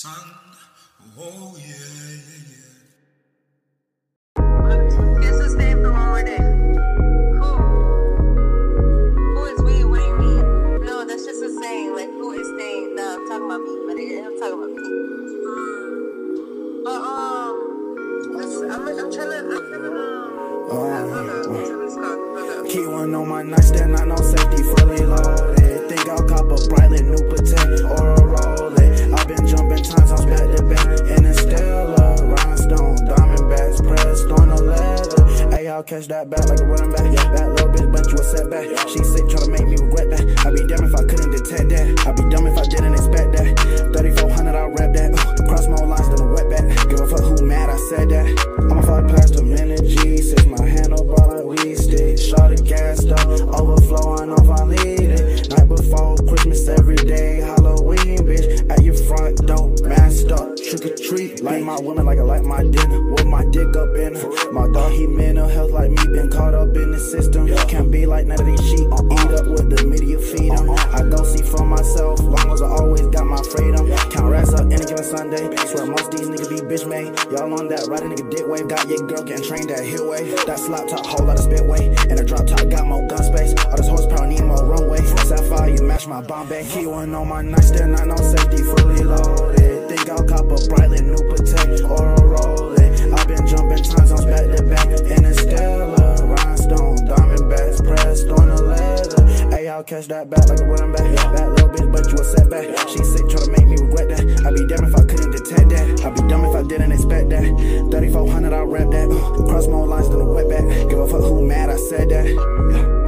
Sun. Oh yeah, yeah, yeah. My Bombay. Key one on my nightstand, I know safety fully loaded. Think I'll cop a brightly new protect or a roll it. I've been jumping times, I'm back to back. In a Stella, rhinestone, diamondbacks, pressed on the leather. Hey, I'll catch that back like a running back. That little bitch, but you a setback. She sick, try to make me regret that. I'd be damned if I couldn't detect that. I'd be dumb if I didn't expect that. 3400, I rep that. Uh, cross more lines than a wetback. Give a fuck who mad, I said that.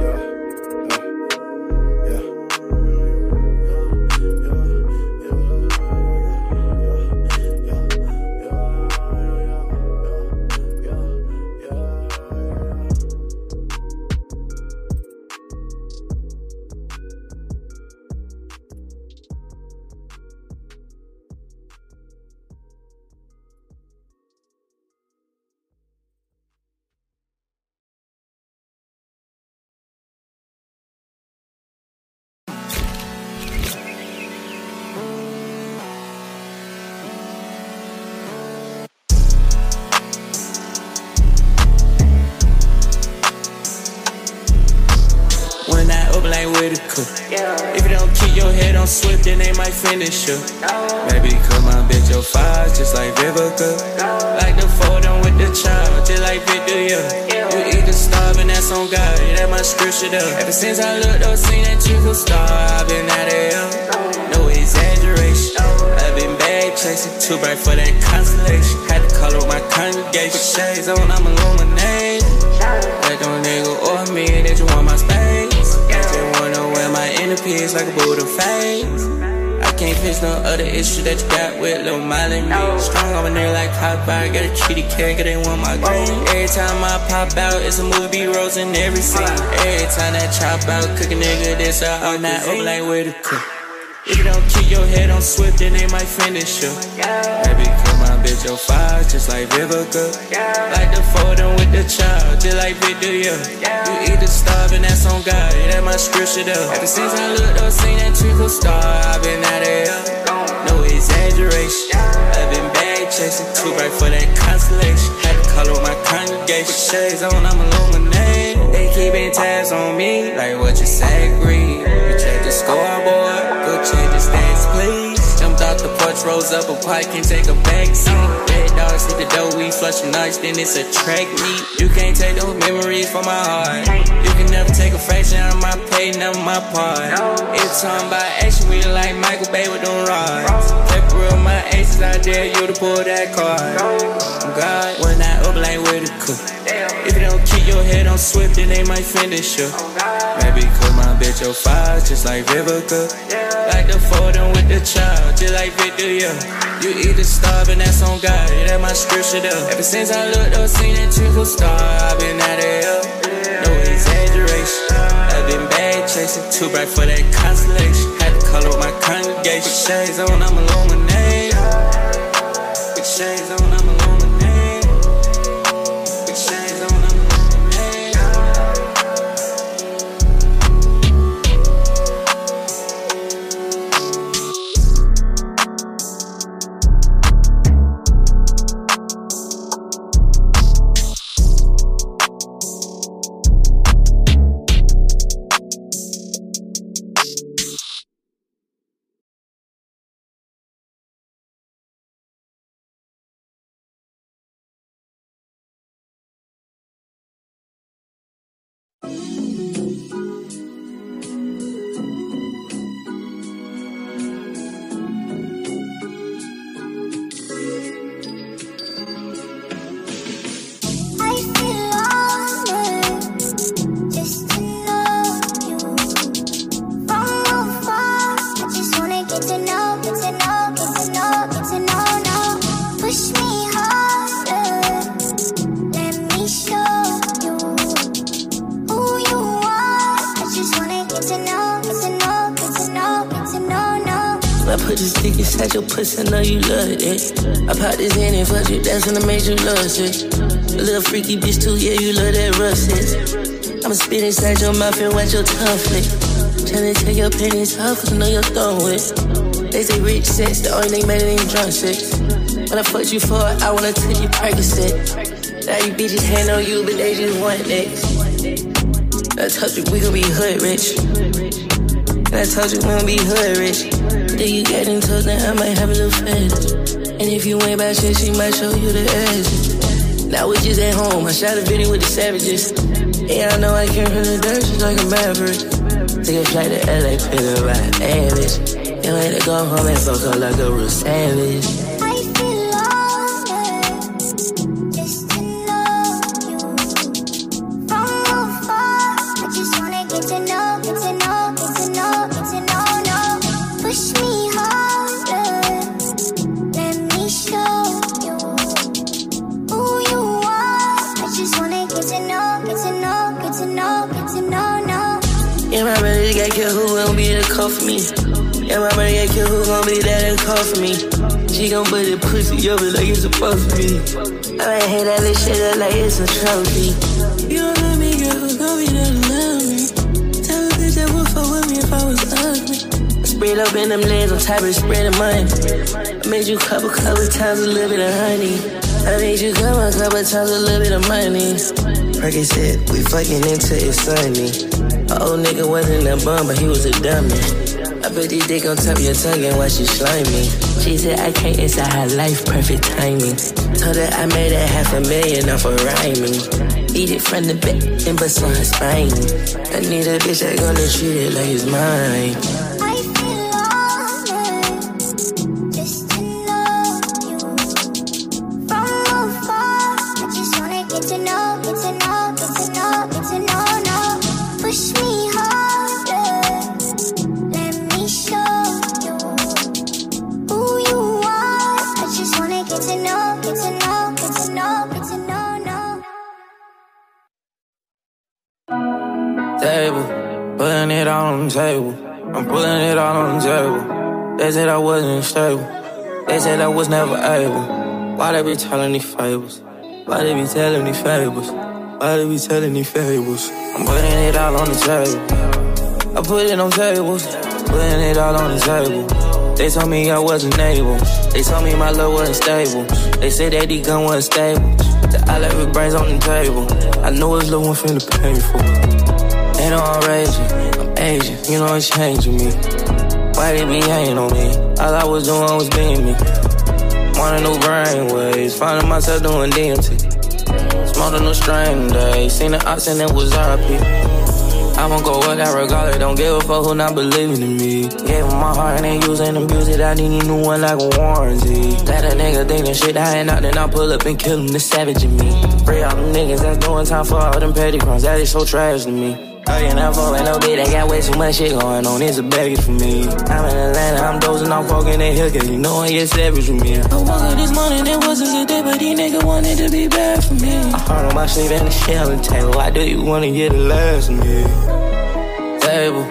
Then they finish you. Maybe come on, bitch, your fire just like Vivica. Like the photo with the child, just like yeah. You either starve and that's on God, that my scripture there. Ever since I looked up, seen that triple star, I've been out of here. No exaggeration. I've been bag chasing, too bright for that constellation. Had to color my congregation. Shades on, I'm illuminated. That don't nigga or me, that you want my space. Just wanna wear my inner piece like a Buddha face. Can't fix no other issue that you got with Lil Miley me. Strong on a nigga like Popeye, got a kitty cat, got they want my green. Every time I pop out, it's a movie rose in every scene. Every time that chop out, cook a nigga, this all night, over like where to cook. If you don't keep your head on swift, then they might finish you. Baby, my your fire, just like Vivica. Like the photo with the child, just like Victor, yeah. You either starve and that's on God, yeah, that my scripture though. Ever since I looked up, seen that twinkle star, I've been out of here. No exaggeration. I've been bag chasing, too bright for that constellation. Had to call up my congregation. With shades on, I'm illuminated. They keeping tabs on me, like what you say, green. You check the scoreboard, the porch, rolls up a pipe, can't take a back seat. Red dogs hit the dough, we flushing nights, then it's a track meet. You can't take those memories from my heart. You can never take a fraction out of my pay, never my part. It's talking about action, we like Michael Bay with them rods. Paper real my aces, I dare you to pull that card. God, when I up like where to cook. If you don't keep your head on swift, then they might finish you. Maybe cook my bitch your fire, just like Vivica. Like the photo with the child, just like Victor, yeah. You either starve and that's on God, that my scripture though. Ever since I looked up, seen that twinkle star, I've been out of here. No exaggeration. I've been bad chasing, too bright for that constellation. Had to call up my congregation. With shades on, I'm illuminated. With shades on, I put this dick inside your pussy, know you love it. Eh? I popped this in and fucked you, that's when I made you love it. Eh? A little freaky bitch too, yeah, you love that russet. Eh? I'ma spit inside your mouth and watch your tongue flick. Tryna take your panties off, cause I know you're done with. They say rich sex, the only thing better than drunk sex. When I fucked you for it, I wanna take you Percocet. Now you bitches hand on you, but they just want next. I told you we gon' be hood rich. And I told you we gon' be hood rich. Then you get it, then I might have a little fetish. And if you ain't about shit, she might show you the edges. Now we just at home, I shot a video with the savages. Yeah, I know I came from the dirt just like a maverick. Take a flight to LA, pick up right average. You ain't to go home and fuck her like a real savage. Me? Yeah, my brother got killed, who gon' be there to call for me? She gon' put the pussy over like it's supposed to be. I might hate that little shit up like it's a trophy. You don't let me girl, who gon' be there to love me? Tell a bitch that would fuck with me if I was ugly. I spread up in them legs, I'm tired of spreading money. I made you couple, couple times a little bit of honey. I made you come a couple times a little bit of money. Percocet, we fucking into it sunny. A old nigga wasn't a bum, but he was a dummy. I put this dick on top of your tongue and watch you slime me. She said I can't inside her life, perfect timing. Told her I made her half a million off of rhyming. Eat it from the back and bust on her spine. I need a bitch that gonna treat it like it's mine. Was never able. Why they be telling these fables? Why they be telling these fables? Why they be telling these fables? I'm putting it all on the table. I put it on tables. Putting it all on the table. They told me I wasn't able. They told me my love wasn't stable. They said that the gun wasn't stable. I left with brains on the table. I knew his little one finna pay for. They know I'm raging. I'm Asian. You know it's changing me. Why they be hating on me? All I was doing was being me. Wanting new brain waves. Finding myself doing DMT. Smoking no strain days. Seen the ops and it was RP. I won't go work out regardless, don't give a fuck who not believing in me. Gave him my heart and they using abuse it. I need a new one like a warranty. That a nigga think that shit I ain't out, then I pull up and kill him, the savage in me. Free all them niggas that's doing time for all them petty crimes, that is so trash to me. Talking out for no bitch, they got way too much shit going on. It's a baggage for me. I'm in Atlanta, I'm dozing off, walking in hill, cause you know I get savage with me. I woke up this morning, it wasn't a day, but these niggas wanted to be bad for me. I heard on my sleeve and the shell and table. Why do you wanna get the last of me? Table,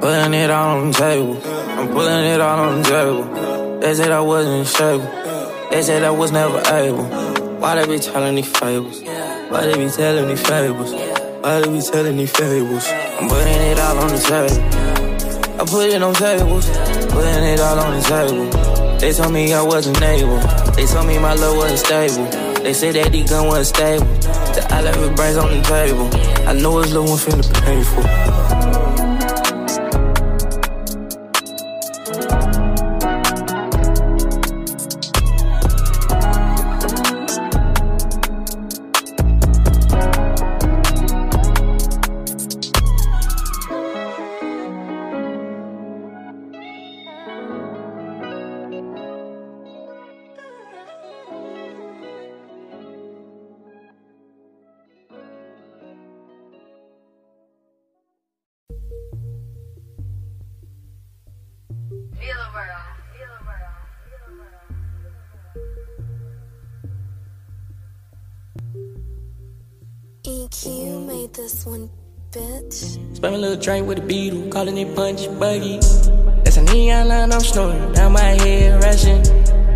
putting it all on the table. I'm pulling it all on the table. They said I wasn't stable. They said I was never able. Why they be telling these fables? Why they be telling these fables? Why they be telling these fables? I'm putting it all on the table. I put it on tables, putting it all on the table. They told me I wasn't able. They told me my love wasn't stable. They said that the gun wasn't stable. That I left brains on the table. I know it's little one finna pay this one, bitch. Spam a little drink with a beetle, calling it punch buggy. That's a neon line, I'm snoring. Now my head rushing.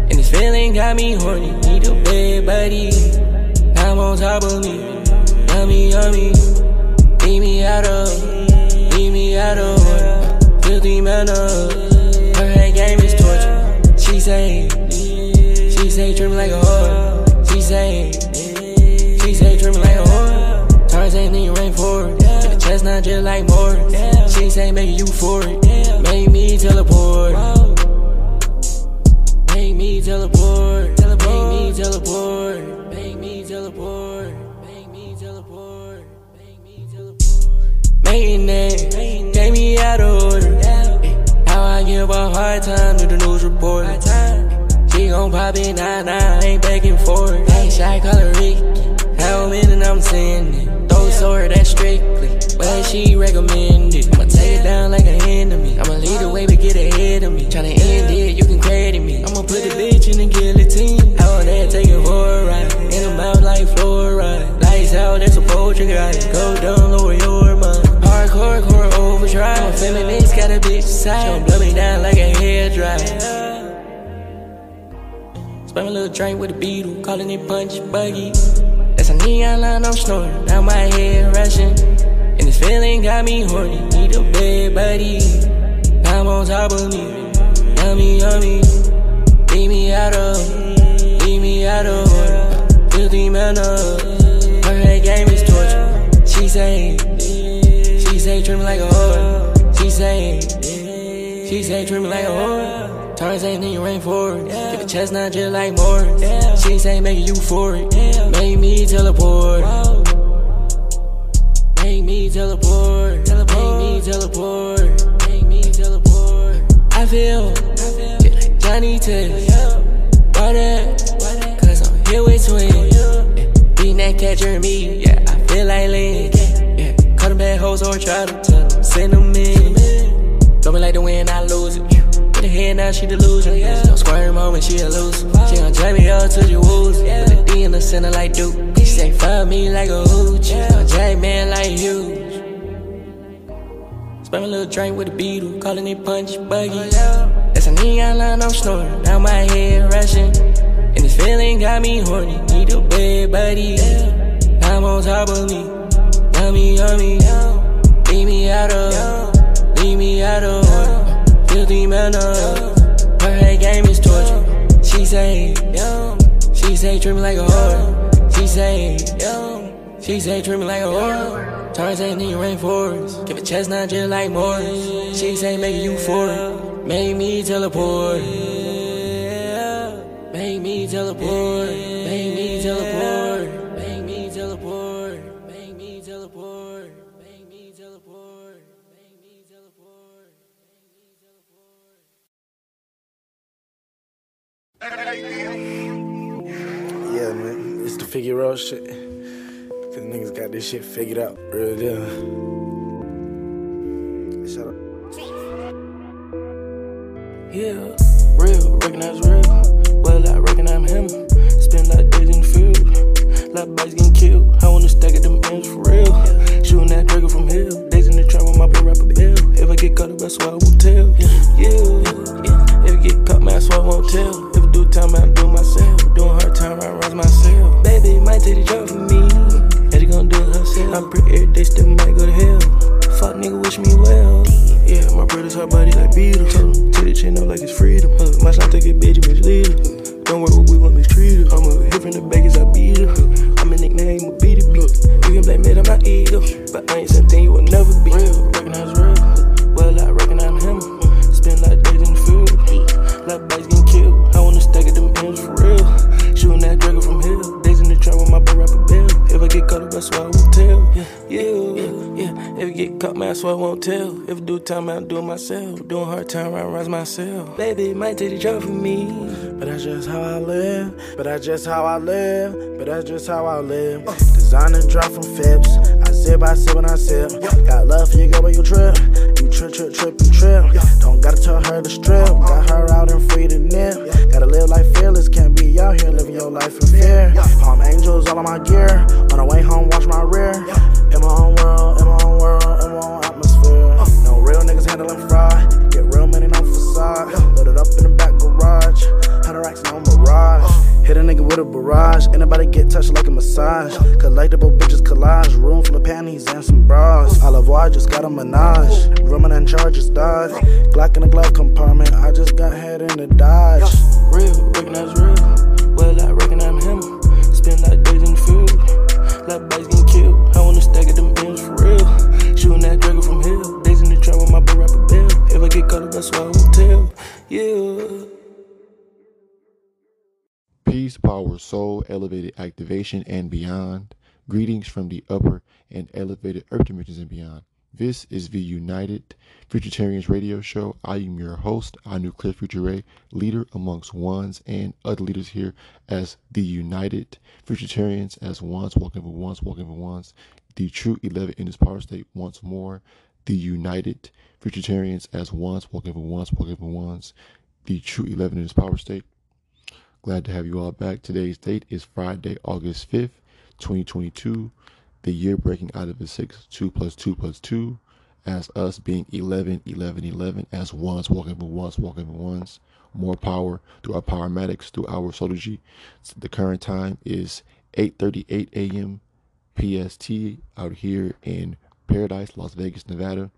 And this feeling got me horny. Need a bed buddy. Now I'm on top of me. Yummy, yummy. Leave me out of. Leave me out of. Filthy manner. Her head game is torture. She say. She say, treat me like a whore. She say. She say, treat me like a whore. Tarzan in your rainforest. Get the chestnut just like more. She say, make you for it. Make me teleport. Make me teleport. Make me teleport. Make me teleport. Make me teleport. Make me teleport. Making that gave me out of order. Eh. How I give a hard time to the news report. She gon' pop it, nah, nah, ain't back and forth. Ain't shy, her Ricky. How I'm in and I'm saying it. Throw sword, that's strictly. But she recommended. I'ma take it down like an enemy. I'ma lead the way, but get ahead of me. Tryna end it, you can credit me. I'ma put the bitch in the guillotine. How that take it for a ride. In the mouth like fluoride. Lights out, that's a poetry guy. Go down, lower your mind. Hardcore, core overdrive. I'm a feminist, got a bitch side. She gon' blow me down like a hair dryer. Spam a little drink with a beetle, calling it punch buggy. Neon line, I'm snoring. Now my head rushing. And this feeling got me horny. Need a bed buddy. I'm on top of me. Yummy, yummy. Leave me out of. Leave me out of. Filthy manner. Her head game is torture. She say. She say, treat me like a whore. She say. She say, treat me like a whore. Tarzan in your rainforest. Chestnut just like more. She say, make you for it. Make me teleport. Make me teleport. Make me teleport. Make me teleport. I feel just like Johnny Test. Why that? Cause I'm here with twins. Oh, yeah. Beating that catcher me. Yeah, I feel like Lynn. Yeah, cut them bad hoes or try to tell them. Send them in. Don't be like the win, I lose it. Head now, she delusion. Don't squirm moment, she a loser. She gon' drag me up till you woozy. Put the D in the center like Duke. She say, fuck me like a hoochie. Gon' drag man like huge. Spam a little drink with a beetle, calling it punch buggy. Oh, That's a neon line, I'm snoring. Now my head rushing. And this feeling got me horny. Need a bed buddy. I'm on top of me. Yummy, yummy. Leave me out of. Leave me out of. Filthy manner. Her head game is torture. She say, she say, treat me like a whore. She say, she say, treat me like a whore. Ain't in rainforest. Give a chestnut just like Morris. She say, make you for it. Make me teleport. Out shit. Cause niggas got this shit figured out. Real deal. Shut up. Yeah, real, recognize real. Well, I reckon I'm him. Spend like days in the field. Like bikes getting killed. I wanna stack at them M's for real. Shooting that Drago from hill. Days in the trap with my bro rapper Bill. If I get caught up, I swear I won't tell. Yeah, yeah. If I get caught, man, I swear I won't tell. Do time, I do myself. Doing hard time, I rise myself. Baby, might take the job for me. Eddie gonna do it herself. I'm pretty every day, still might go to hell. Fuck nigga, wish me well. Yeah, my brother's hot body like Beatles. Told him, take the chain up like it's freedom. Uh, my son take it, bitch, mislead her. Don't worry what we want mistreated. I'm a hit from the back as I beat her. I'm a nickname, a beat it beat. You can blame it on my ego, but I ain't something you will never be. Real, recognize real. Well, I reckon I'm him. Spend like days in the field. Like bikes M's for real. Shooting that Drago from hill. Days in the trap with my bro rapper Bill. If I get caught up, I swear I won't tell. Yeah, yeah, yeah. If I get caught, man, I swear I won't tell. If I do time, man, I do it myself. Doing hard time, I rise myself. Baby, might take the job from me. But that's just how I live. But that's just how I live. But that's just how I live. Designer drop from Phipps. Sip, I sip, and I sip. Got love for you, girl, when you trip. You trip, trip, trip, and trip. Don't gotta tell her to strip. Got her out and free to nip. Gotta live life fearless. Can't be out here living your life in fear. Palm angels all on my gear. On the way home, watch my rear. In my own world, in my own world, in my own atmosphere. No real niggas handling fraud. Get real money, no facade. Loaded up in the back garage. Hundred racks, no mirage. Hit a nigga with a barrage. Anybody get touched like a massage. Collectible bitches collage. Room full of panties and some bras. i Olive oil just got a menage. Rooming and charges dodge. Glock in the glove compartment. I just got head in the Dodge. Real, recognize real. Well, I reckon I'm him. Spend like days in the field. Like bikes Power, soul, elevated activation, and beyond. Greetings from the upper and elevated earth dimensions and beyond. This is the United Futuritarians Radio Show. I am your host, Anu Clear Future leader amongst ones and other leaders here as the United Futuritarians, as ones walking for ones, walking for ones. The true 11 in this power state once more. The United Futuritarians as ones walking for ones, walking for ones. The true 11 in this power state. Glad to have you all back. Today's date is Friday, August 5th, 2022. The year breaking out of a 6, 2 plus 2 plus 2, as us being 11, 11, 11, as ones walking for ones, walking for ones. More power through our powermatics, through our solargy. The current time is 8.38 a.m. PST out here in Paradise, Las Vegas, Nevada.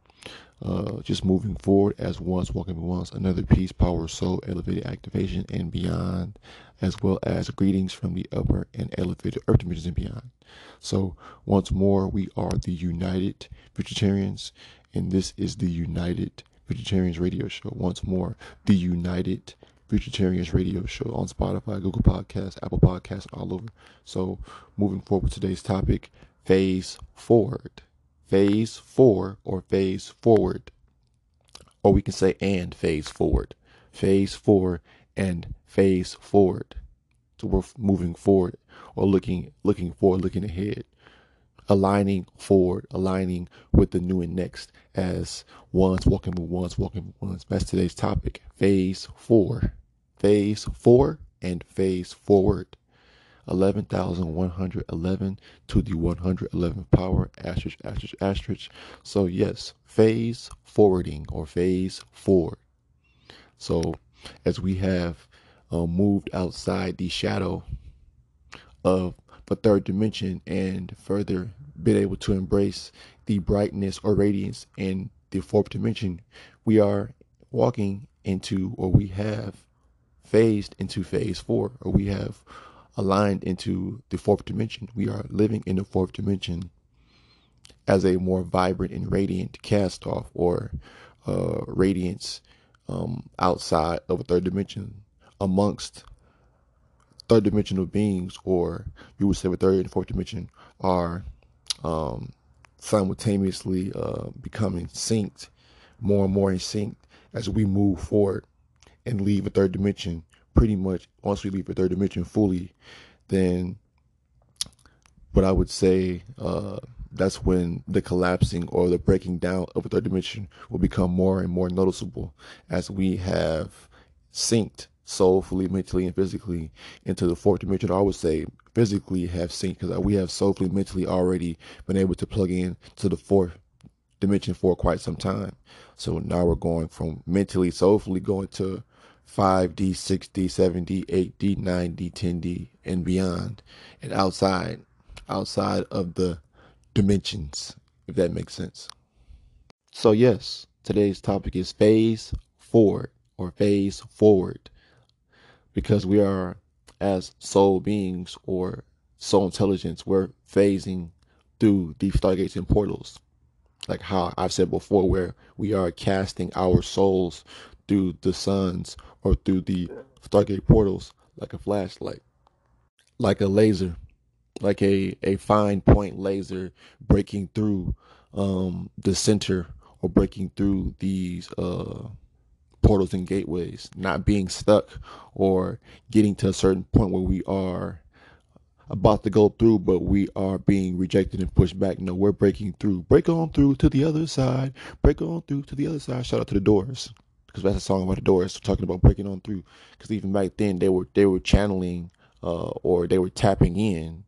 Uh, just moving forward as once, walking once, another peace, power, soul, elevated activation, and beyond, as well as greetings from the upper and elevated earth dimensions and beyond. So, once more, we are the United Futuritarians, and this is the United Futuritarians Radio Show. Once more, the United Futuritarians Radio Show on Spotify, Google Podcasts, Apple Podcasts, all over. So, moving forward with today's topic, phase forward phase four or phase forward. Or we can say and phase forward. Phase four and phase forward. So we're moving forward or looking looking forward, looking ahead. Aligning forward, aligning with the new and next as ones walking with ones, walking with ones. That's today's topic. Phase four. Phase four and phase forward. 11,111 to the 111th power, asterisk, asterisk, asterisk. So, yes, phase forwarding or phase forward. So, as we have uh, moved outside the shadow of the third dimension and further been able to embrace the brightness or radiance in the fourth dimension, we are walking into or we have phased into phase four or we have aligned into the fourth dimension. We are living in the fourth dimension as a more vibrant and radiant cast off or uh, radiance um, outside of a third dimension amongst third dimensional beings, or you would say the third and fourth dimension, are um, simultaneously uh, becoming synced, more and more in sync as we move forward and leave a third dimension. Pretty much, once we leave the third dimension fully, then what I would say uh, that's when the collapsing or the breaking down of the third dimension will become more and more noticeable as we have synced soulfully, mentally, and physically into the fourth dimension. I would say physically have synced because we have soulfully, mentally already been able to plug in to the fourth dimension for quite some time. So now we're going from mentally, soulfully going to 5D, 6D, 7D, 8D, 9D, 10D, and beyond, and outside, outside of the dimensions, if that makes sense. So, yes, today's topic is phase forward or phase forward because we are, as soul beings or soul intelligence, we're phasing through these stargates and portals. Like how I've said before, where we are casting our souls through the suns or through the stargate portals like a flashlight, like a laser like a, a fine point laser breaking through um, the center or breaking through these uh, portals and gateways, not being stuck or getting to a certain point where we are about to go through, but we are being rejected and pushed back. No, we're breaking through. Break on through to the other side. Break on through to the other side. Shout out to the Doors, because that's a song about the Doors talking about breaking on through. Because even back then, they were they were channeling uh, or they were tapping in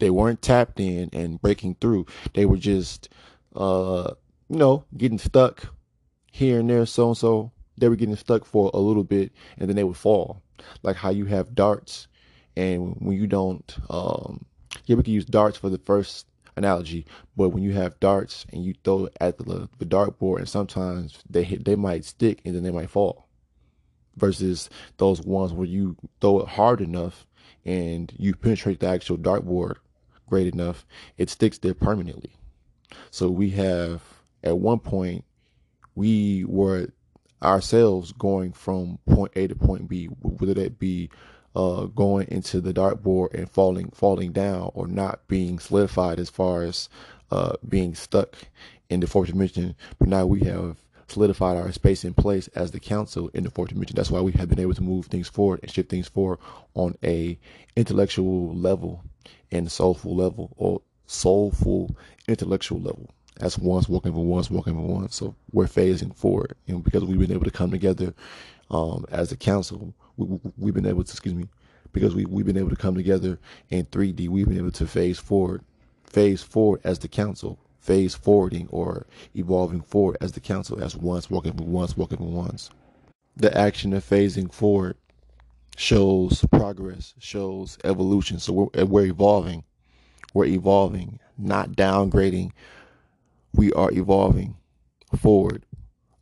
they weren't tapped in and breaking through. They were just, uh, you know, getting stuck here and there, so and so. They were getting stuck for a little bit and then they would fall. Like how you have darts and when you don't, um, yeah, we can use darts for the first analogy, but when you have darts and you throw it at the, the dartboard and sometimes they hit, they might stick and then they might fall versus those ones where you throw it hard enough and you penetrate the actual dartboard great enough, it sticks there permanently. So we have, at one point, we were ourselves going from point A to point B, whether that be uh, going into the dartboard and falling falling down or not being solidified as far as uh, being stuck in the fourth dimension. But now we have solidified our space in place as the council in the fourth dimension. That's why we have been able to move things forward and shift things forward on a intellectual level and soulful level or soulful intellectual level. That's once walking for once, walking for once. So we're phasing forward, and because we've been able to come together um, as a council, we, we've been able to, excuse me, because we we've been able to come together in 3D. We've been able to phase forward, phase forward as the council, phase forwarding or evolving forward as the council, as once walking for once, walking for once. The action of phasing forward shows progress, shows evolution. So we're, we're evolving. We're evolving, not downgrading. We are evolving forward,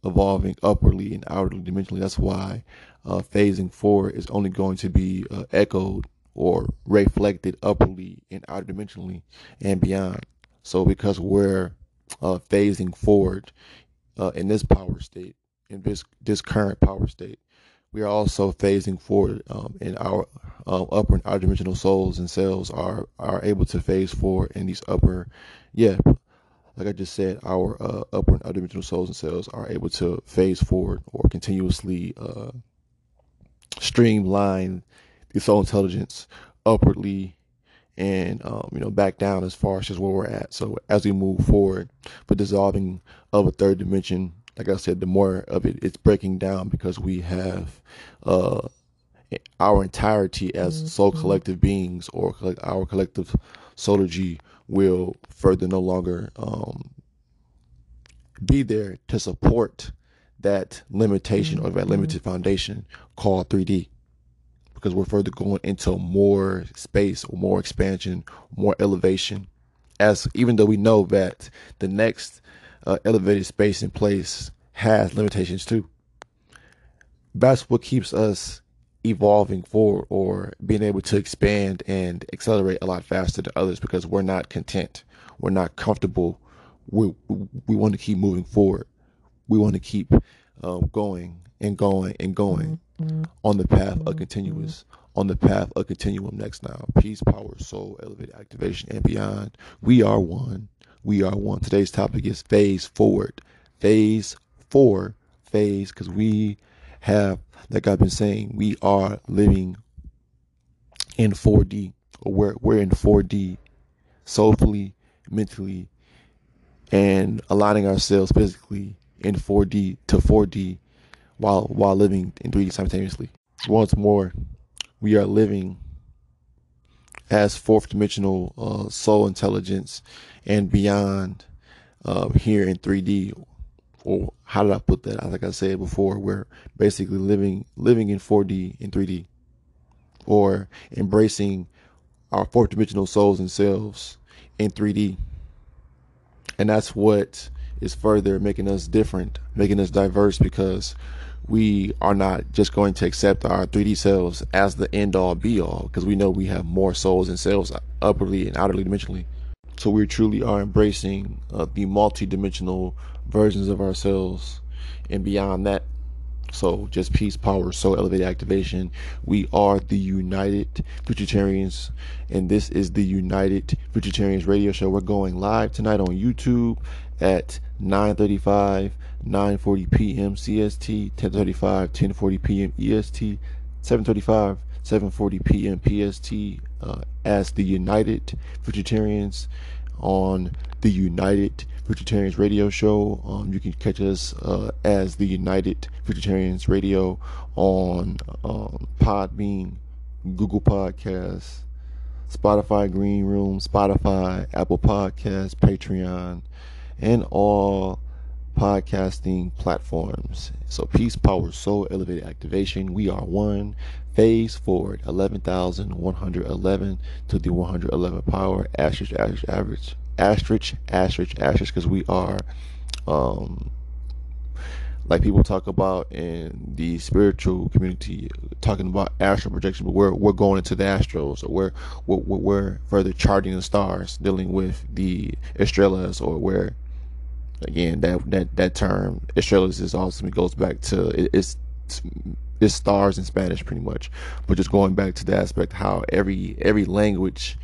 evolving upwardly and outwardly dimensionally. That's why uh, phasing forward is only going to be uh, echoed or reflected upwardly and outer dimensionally and beyond. So because we're uh, phasing forward uh, in this power state, in this this current power state, we are also phasing forward um, in our uh, upper and outer dimensional souls and cells are are able to phase forward in these upper yeah like i just said our uh, upper and outer dimensional souls and cells are able to phase forward or continuously uh, streamline the soul intelligence upwardly and um, you know back down as far as just where we're at. So as we move forward for dissolving of a third dimension like I said, the more of it it's breaking down because we have uh, our entirety as soul collective beings or collect, our collective solargy will further no longer um, be there to support that limitation or that limited foundation called 3D because we're further going into more space or more expansion, more elevation. As even though we know that the next uh, elevated space in place has limitations too. That's what keeps us evolving forward or being able to expand and accelerate a lot faster than others because we're not content. We're not comfortable. We we want to keep moving forward. We want to keep um, going and going and going on the path of continuous, on the path of continuum next now. Peace, power, soul, elevated activation, and beyond. We are one. We are one. Today's topic is phase forward. Phase four, phase, because we have, like I've been saying, we are living in 4D, or we're, we're in 4D, soulfully, mentally, and aligning ourselves physically in 4D to 4D while while living in 3D simultaneously. Once more, we are living as fourth dimensional uh, soul intelligence and beyond uh, here in 3D. Or how did I put that? Like I said before, we're basically living living in 4D in 3D, or embracing our fourth dimensional souls and selves in 3D. And that's what is further making us different, making us diverse because we are not just going to accept our 3D selves as the end all be all because we know we have more souls and selves upperly and outerly dimensionally. So we truly are embracing uh, the multi-dimensional versions of ourselves and beyond that. So just peace, power, soul, elevated activation. We are the United Futuritarians, and this is the United Futuritarians radio show. We're going live tonight on YouTube at 9:35, 9:40 p.m. CST, 10:35, 10:40 p.m. EST, 7:35, 7:40 p.m. PST uh, as the United Futuritarians on the United Futuritarians Radio Show. Um, you can catch us uh, as the United Futuritarians Radio on um, Podbean, Google Podcasts, Spotify Green Room, Spotify, Apple Podcasts, Patreon, and all podcasting platforms. So peace, power, soul, elevated activation. We are one. Phase forward, 11,111 to the 111 power. Average, average, average. Asterisk, asterisk, asterisk, because we are, um, like people talk about in the spiritual community, talking about astral projection, but we're we're going into the astros, or we're we're, we're further charting the stars, dealing with the estrellas, or where again that that that term estrellas is it goes back to it, it's it's stars in Spanish pretty much, but just going back to the aspect how every every language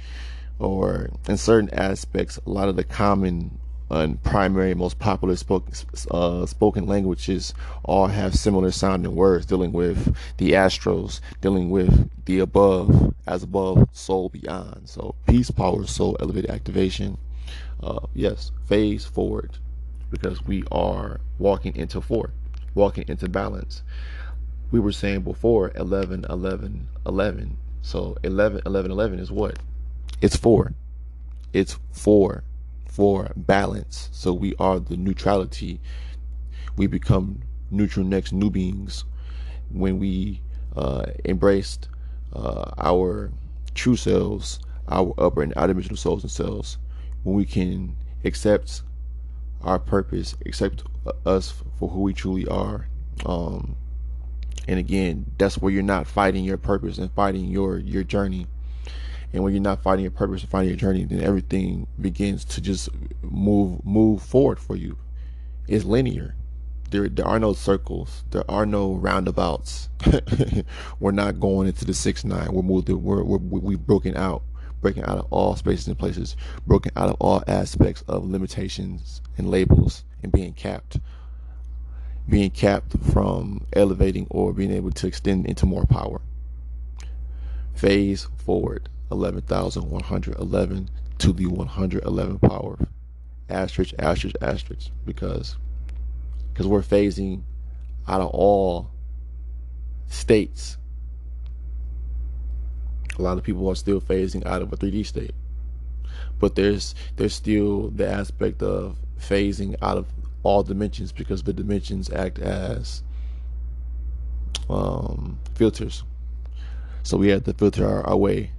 or in certain aspects a lot of the common and primary most popular spoken uh, spoken languages all have similar sounding words dealing with the astros dealing with the above as above soul beyond so peace power soul elevated activation uh, yes phase forward because we are walking into four, walking into balance. We were saying before 11, 11, 11. So 11, 11, 11 is what? It's for. It's for for balance. So we are the neutrality. We become neutral next new beings when we uh, embraced uh, our true selves, our upper and outer dimensional souls and selves, when we can accept our purpose, accept us for who we truly are. Um, and again, that's where you're not fighting your purpose and fighting your your journey. And when you're not finding your purpose and fighting your journey, then everything begins to just move move forward for you. It's linear. There there are no circles. There are no roundabouts. we're not going into the six nine. We're moving. We're, we're we've broken out breaking out of all spaces and places, broken out of all aspects of limitations and labels and being capped. Being capped from elevating or being able to extend into more power. Phase forward 11,111 to the 111 power. Asterisk, asterisk, asterisk, because because we're phasing out of all states A lot of people are still phasing out of a 3D state. But there's there's still the aspect of phasing out of all dimensions because the dimensions act as um, filters. So we have to filter our, our way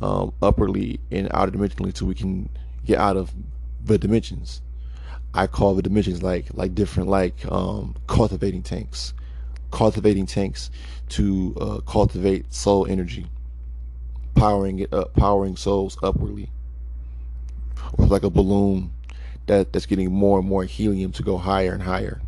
um, upperly and outer dimensionally so we can get out of the dimensions. I call the dimensions like like different like um, cultivating tanks, cultivating tanks to uh, cultivate soul energy, powering it up, powering souls upwardly, or like a balloon that that's getting more and more helium to go higher and higher,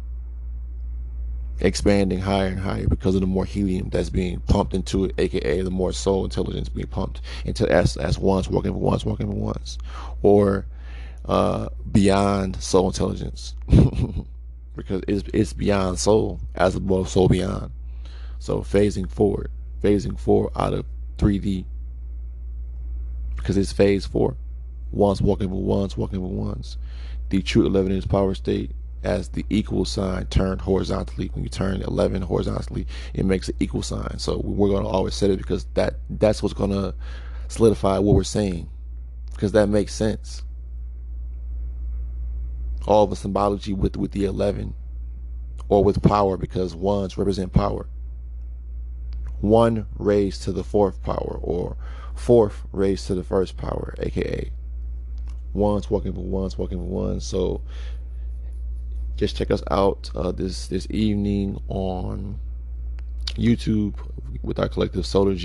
expanding higher and higher because of the more helium that's being pumped into it, aka the more soul intelligence being pumped into as as ones working for ones working for ones, or uh, beyond soul intelligence because it's, it's beyond soul as above soul beyond. So phasing forward, phasing forward out of 3D because it's phase four. Ones walking with ones, walking with ones. The true 11 in its power state as the equal sign turned horizontally. When you turn 11 horizontally, it makes an equal sign. So we're going to always set it because that that's what's going to solidify what we're saying because that makes sense all the symbology with with the 11 or with power because ones represent power one raised to the fourth power or fourth raised to the first power aka ones walking for ones walking for ones so just check us out uh, this this evening on youtube with our collective solar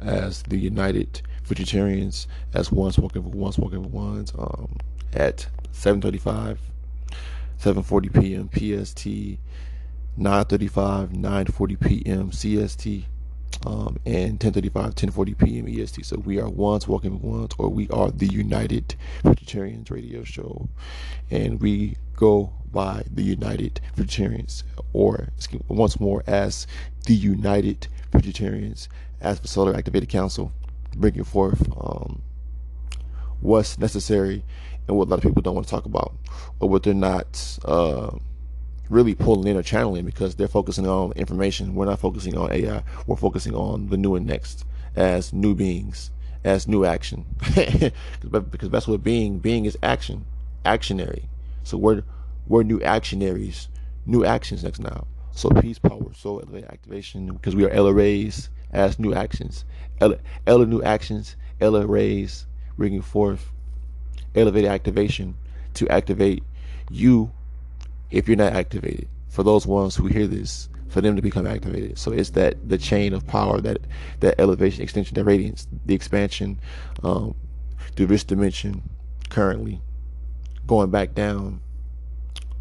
as the united futuritarians as ones walking for ones walking for ones um, at 7:35, 7:40 p.m. PST, 9:35, 9:40 p.m. CST, um, and 10:35, 10:40 p.m. EST. So we are once walking once, or we are the United Futuritarians Radio Show, and we go by the United Futuritarians, or once more as the United Futuritarians, as the Solar Activated Council, bringing forth um, what's necessary and what a lot of people don't want to talk about, or what they're not uh, really pulling in or channeling because they're focusing on information. We're not focusing on AI. We're focusing on the new and next as new beings, as new action, because that's what being being is action, actionary. So we're we're new actionaries, new actions next now. So peace, power, soul, elevate activation, because we are LRAs as new actions, Ella, new actions, Ella Rays bringing forth elevated activation to activate you if you're not activated. For those ones who hear this, for them to become activated. So it's that the chain of power, that that elevation, extension, that radiance, the expansion um, through this dimension currently going back down,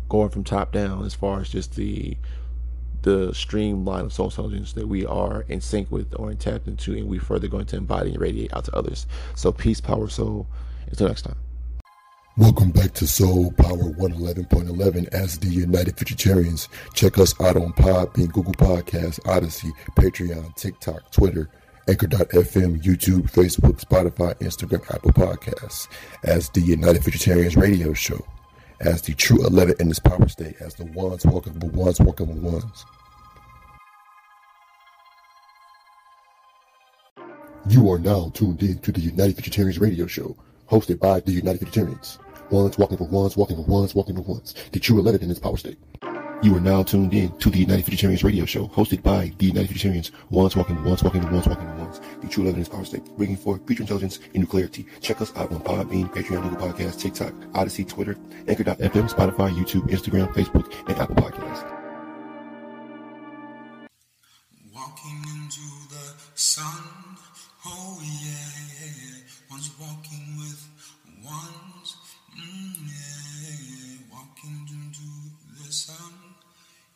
going from top down as far as just the the streamline of soul intelligence that we are in sync with or in tapped into and we further going to embody and radiate out to others. So peace, power, soul. Until next time. Welcome back to Soul Power 111.11 as the United Futuritarians. Check us out on Podbean, Google Podcasts, Odysee, Patreon, TikTok, Twitter, Anchor.fm, YouTube, Facebook, Spotify, Instagram, Apple Podcasts as the United Futuritarians Radio Show, as the true 11 in this power state, as the ones walking the ones walking the ones. You are now tuned in to the United Futuritarians Radio Show hosted by the United Futuritarians. Ones walking for ones, walking for ones, walking for ones. The true 11 in this power state. You are now tuned in to the United Futuritarians radio show, hosted by the United Futuritarians. Ones walking ones, walking ones, walking for ones. The true 11 in its power state, bringing forth future intelligence and new clarity. Check us out on Podbean, Patreon, Google Podcasts, TikTok, Odysee, Twitter, Anchor.fm, Spotify, YouTube, Instagram, Facebook, and Apple Podcasts.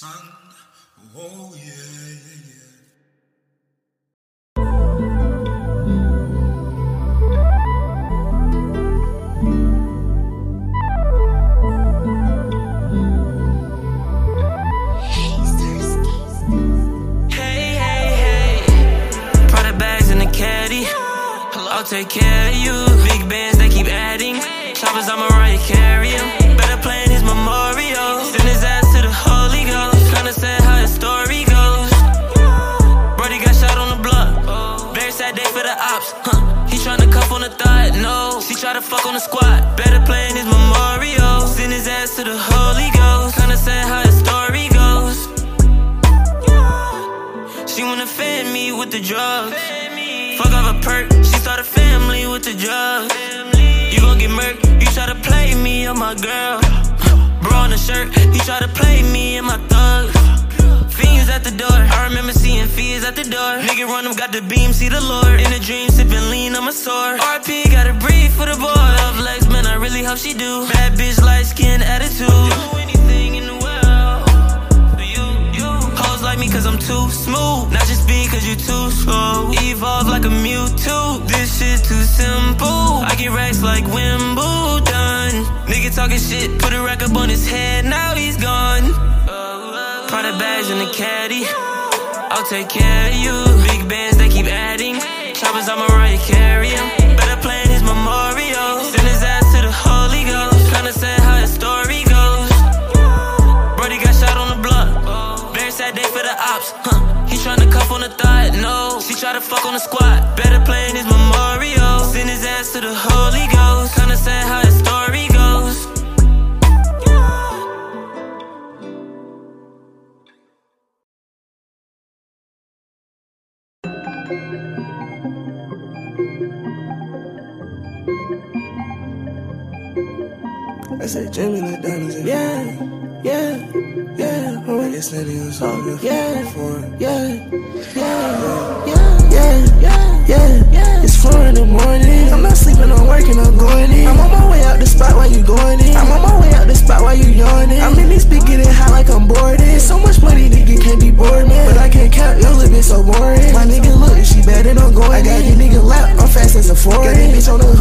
sun. Oh, yeah, yeah, yeah. Take care of you. Big bands, they keep adding. Choppers, I'm a no. She try to fuck on the squad. Better plan his memorial. Send his ass to the Holy Ghost. Kinda sad how the story goes. She wanna fan me with the drugs. Fuck off a perk, she start a family with the drugs. You gon' get murked, you try to play me or my girl. Bro on the shirt, he try to play me and my thugs. Fiends at the door, I remember seeing fears at the door. Nigga run them, got the beam, see the Lord. In a dream, sipping lean on my sword. RP, gotta breathe she do. Bad bitch, light skin attitude. Do anything in the world for you, you. Hoes like me cause I'm too smooth. Not just be cause you too slow. Evolve like a Mewtwo. This shit too simple. I get racks like Wimbledon. Nigga talking shit, put a rack up on his head, now he's gone. Prada bags in the caddy. I'll take care of you. Big bands, they keep adding. Choppers, I'm Mariah carry Kinda how his story goes. Brody got shot on the block. Very sad day for the ops. Huh. He tryna cuff on the thought, no. She try to fuck on the squad. Better plan his memorial. Send his ass to the Holy Said Jimmy like in Yeah, yeah, yeah. Oh, it's not even so yeah, yeah, yeah, yeah, yeah, yeah, yeah, yeah. It's four in the morning. I'm not sleeping, I'm working, I'm going in. I'm on my way out the spot while you going in. I'm on my way out the spot while you yawning. I'm in this big getting high like I'm bored. in. So much money, nigga can't be bored, man. But I can't count, your little bit so boring. My nigga look, she bad and I'm going. I got this nigga lap, I'm fast as a foreign. Got this bitch on the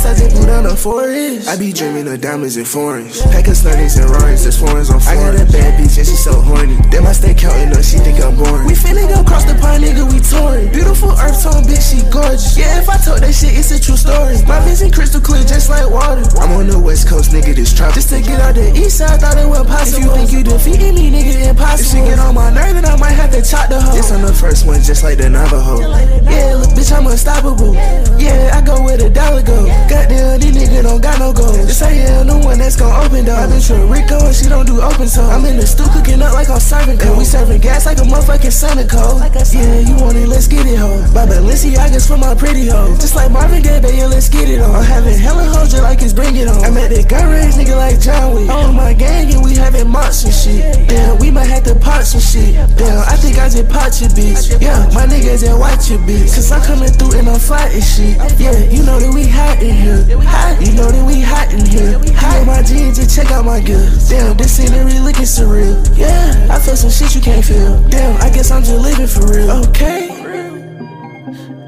smoking no gas, I just blew down the forest. I be dreaming of diamonds and foreigns. Pack of snuggies and Rarins, there's foreigns on foreigns. I got a bad bitch and she so horny. Then I stay counting up, she think I'm boring. We finna go cross the pond, nigga, we touring. Beautiful earth tone, bitch, she gorgeous. Yeah, if I told that shit, it's a true story. My vision crystal clear, just like water. I'm on the west coast, nigga, this trap. Just to get out the east side, thought it was possible. If you think you defeated me, nigga, impossible. If she get on my nerve, then I might have to chop the hoe. This on the first one, just like the Navajo. Yeah, look, bitch, I'm unstoppable. Yeah, I go where the dollar go. Goddamn, these niggas don't got no goals. This ain't yeah, the one that's gon' open door. I been to Rico and she don't do open toe. I'm in the stool cooking up like I'm serving cold. And we serving gas like a motherfucking Santa Cold. Yeah, you want it, let's get it, ho. By Balenciagas for my pretty hoe. Just like Marvin Gaye, baby, let's get it on. I'm having hella hoes just like it's bring it on. I'm at the gun range, nigga, like John Wick. On my gang and we having marks and shit. Damn, we might have to pop some shit. Damn, I think I just popped your bitch. Yeah, my niggas just watch your bitch. Cause I'm coming through and I'm fly and shit. Yeah, you know that we hot in here. Hot, you know that we hot in here. Hot my jeans, just check out my gear. Damn, this scenery looking surreal. Yeah, I feel some shit you can't feel. Damn, I guess I'm just living for real. Okay.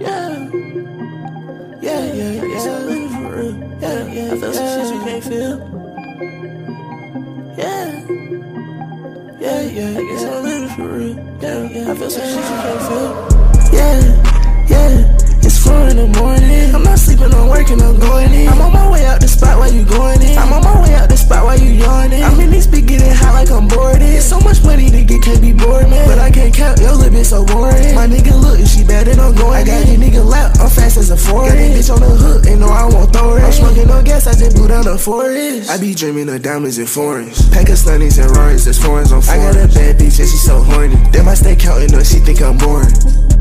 Yeah. Yeah, yeah, yeah. I'm living for real. Yeah, yeah. I feel some shit you can't feel. Yeah. Yeah, yeah, I guess I'm living for real. Yeah, yeah. I feel some shit you can't feel. Can't your little bit so boring. My nigga look, if she bad, then I'm going. I got this nigga lap, I'm fast as a foreign. Got this bitch on the hook, and no, I won't throw it. I'm smoking no gas, I just blew down the forest. I be dreaming of diamonds and foreigns. Pack of snuggies and Rarins, there's foreigns on foreigns. I got a bad bitch and she so horny. Then I stay counting up, she think I'm boring.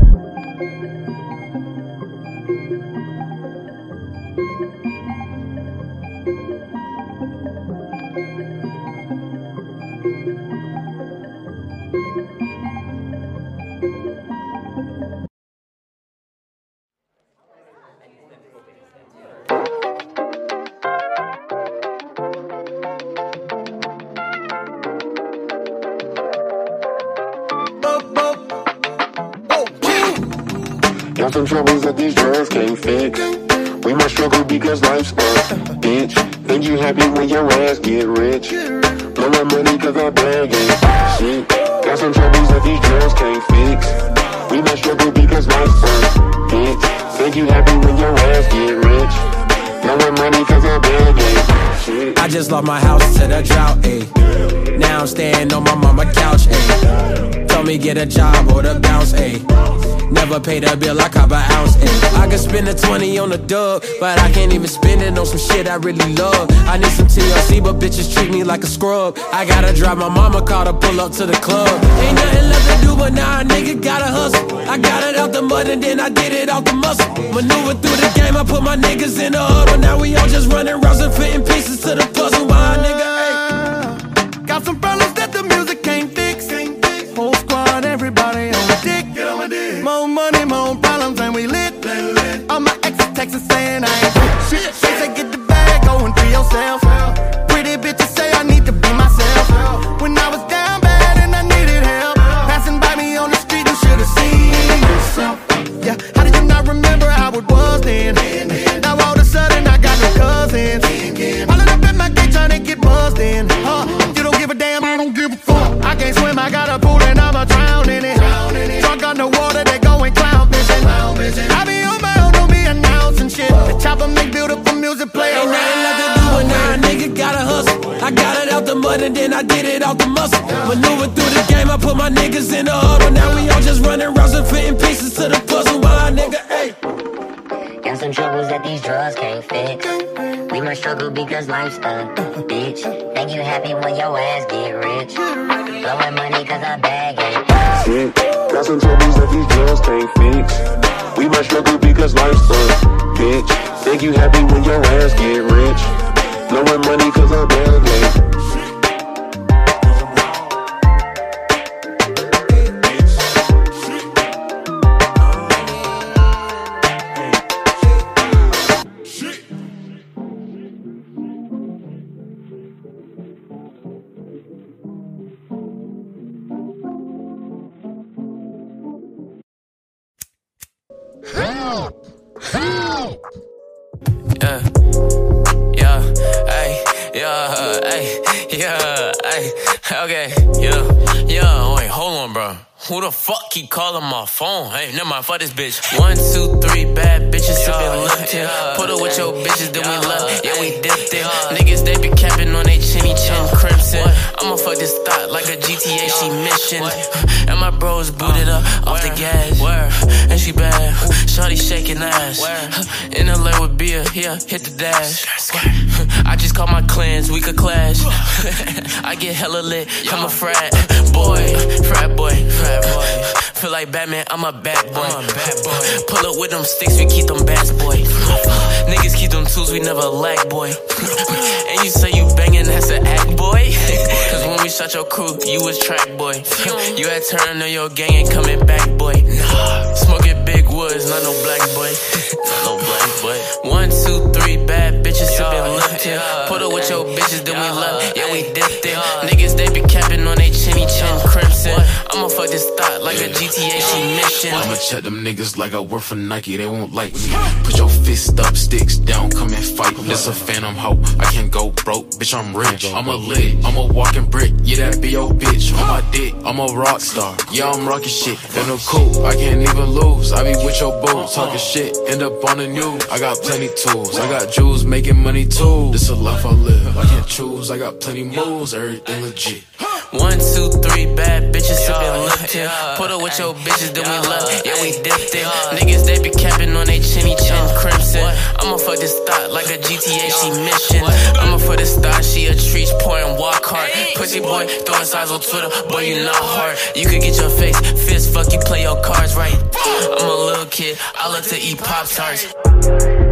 Paid a bill, I cop an ounce, ayy. I could spend a 20 on a dub, but I can't even spend it on some shit I really love. I need some TLC, but bitches treat me like a scrub. I gotta drive my mama car to pull up to the club. Ain't nothing left to do, but now a nigga gotta hustle. I got it out the mud and then I did it out the muscle. Maneuver through the game, I put my niggas in the huddle. Now we all just running rounds and fitting pieces to the puzzle. Why, nigga, go Because life's a bitch. Think you happy when your ass get rich. Blowing money cause I bag it. Shit. Got some troubles that these drugs can't fix. We must struggle because life's sucks. Bitch, think you happy when your ass get rich. Blowing money cause I beg calling my phone? Hey, never mind, fuck this bitch. One, two, three bad bitches sippin' Lipton. Put her with your bitches, then we left. Yeah, we dipped it. Niggas, they be capping on they chinny chin crimson. I'ma fuck this thought like a GTA, she mission. And my bros booted up off the gas. And she bad. Shorty shaking ass. In LA with beer, yeah, hit the dash. I just call my clans, we could clash. I get hella lit, I'm a frat boy, frat boy, frat boy. Feel like Batman, I'm a bad boy. bad boy Pull up with them sticks, we keep them bats, boy. Niggas keep them tools, we never lack, boy. and you say you banging, that's an act, boy. Cause when we shot your crew, you was track, boy. You had turned on your gang and coming back, boy. Smoking big woods, not no black boy. not no black boy. One, two, three bad bitches sippin' Lipton. Put her with your bitches, then we left. Yeah, we dipped it. Niggas, they be capping on they chinny chin crimson. I'ma fuck this thought like a GTA, she mission. I'ma check them niggas like I work for Nike, they won't like me. Put your fist up, sticks down, come and fight. This a phantom hoe, I can't go broke, bitch, I'm rich. I'm a lit, I'm a walking brick, yeah, that be your bitch. On my dick, I'm a rock star, yeah, I'm rocking shit. In the cool, I can't even lose. I be with your boo, talking shit, end up on the news. I got plenty tools, I got jewels making money too. This a life I live, I can't choose, I got plenty moves, everything legit. One, two, three bad bitches sippin' Lipton. Put up with your bitches, then we left. Yeah, we dipped it. Niggas, they be capping on they chinny chin crimson. I'ma fuck this thought like a GTA, she mission. I'ma fuck this thought, she a treat, pouring walk hard. Pussy boy, throwing signs on Twitter, boy, you not hard. You could get your face, fist fuck, you play your cards right. I'm a little kid, I love to eat Pop Tarts.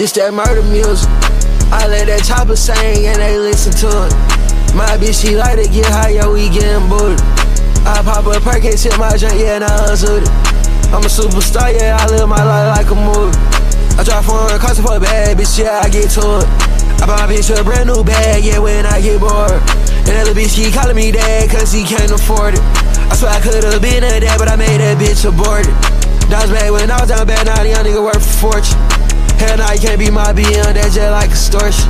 This that murder music. I let that chopper sing and they listen to it. My bitch, she like to get high, yo, we getting booted. I pop a perk, hit my drink, yeah, now hustle it. I'm a superstar, yeah, I live my life like a movie. I drive foreign cars for a bad bitch, yeah, I get to it. I buy my bitch a brand new bag, yeah, when I get bored. And that little bitch keep calling me dad, cause he can't afford it. I swear I could've been a dad, but I made that bitch aborted. That was bad when I was down bad, now the young nigga worth a fortune. Hell nah, you can't be my BM, that just like extortion.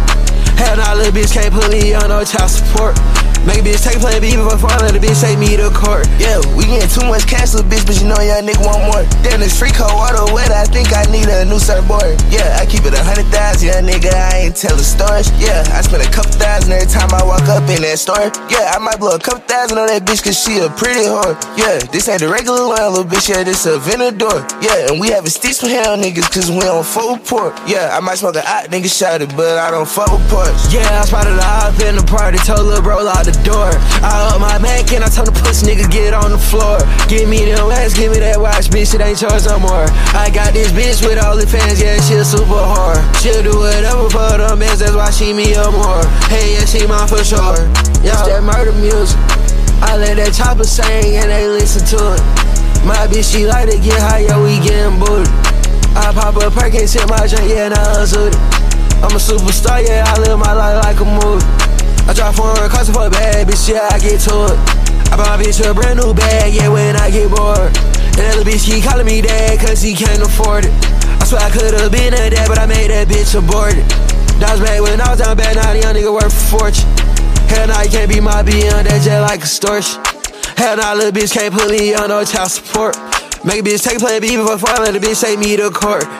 Hell nah, little bitch can't put me on no child support. Make a bitch take plan B before I let a bitch take me to court. Yeah, we getting too much cash, little bitch, but you know young nigga want more. Damn, this free cold water wet, I think I need a new surfboard. Yeah, I keep it a hundred thousand, young nigga, I ain't telling stories. Yeah, I spend a couple thousand every time I walk up in that store. Yeah, I might blow a couple thousand on that bitch, cause she a pretty whore. Yeah, this ain't the regular one, little bitch, yeah, this a Venador. Yeah, and we having sticks for hell niggas, cause we on full port. Yeah, I might smoke a hot nigga shot it, but I don't fuck with ports. Yeah, I spotted a hop in the party, told lil' bro out the door. I up my back and I told the pussy nigga get on the floor. Give me them ass, give me that watch, bitch, it ain't yours no more. I got this bitch with all the fans, yeah, she a super hard. She'll do whatever for the mess, that's why she me up more. Hey, yeah, she mine for sure. Yeah, that murder music. I let that chopper sing and they listen to it. My bitch, she like to get high, yeah, we getting booted. I pop a perk, hit my drink, yeah, now hustle it. I'm a superstar, yeah, I live my life like a movie. I drive foreign cars for a bad bitch, yeah, I get to it. I buy my bitch a brand new bag, yeah, when I get bored. And that bitch keep calling me dad, cause he can't afford it. I swear I could've been a dad, but I made that bitch aborted. That was bad when I was down bad, now the young nigga worth a fortune. Hell nah, you can't be my BM, that just like extortion. Hell nah, little bitch can't put me on no child support. Make a bitch take a play B before I let a bitch take me to court.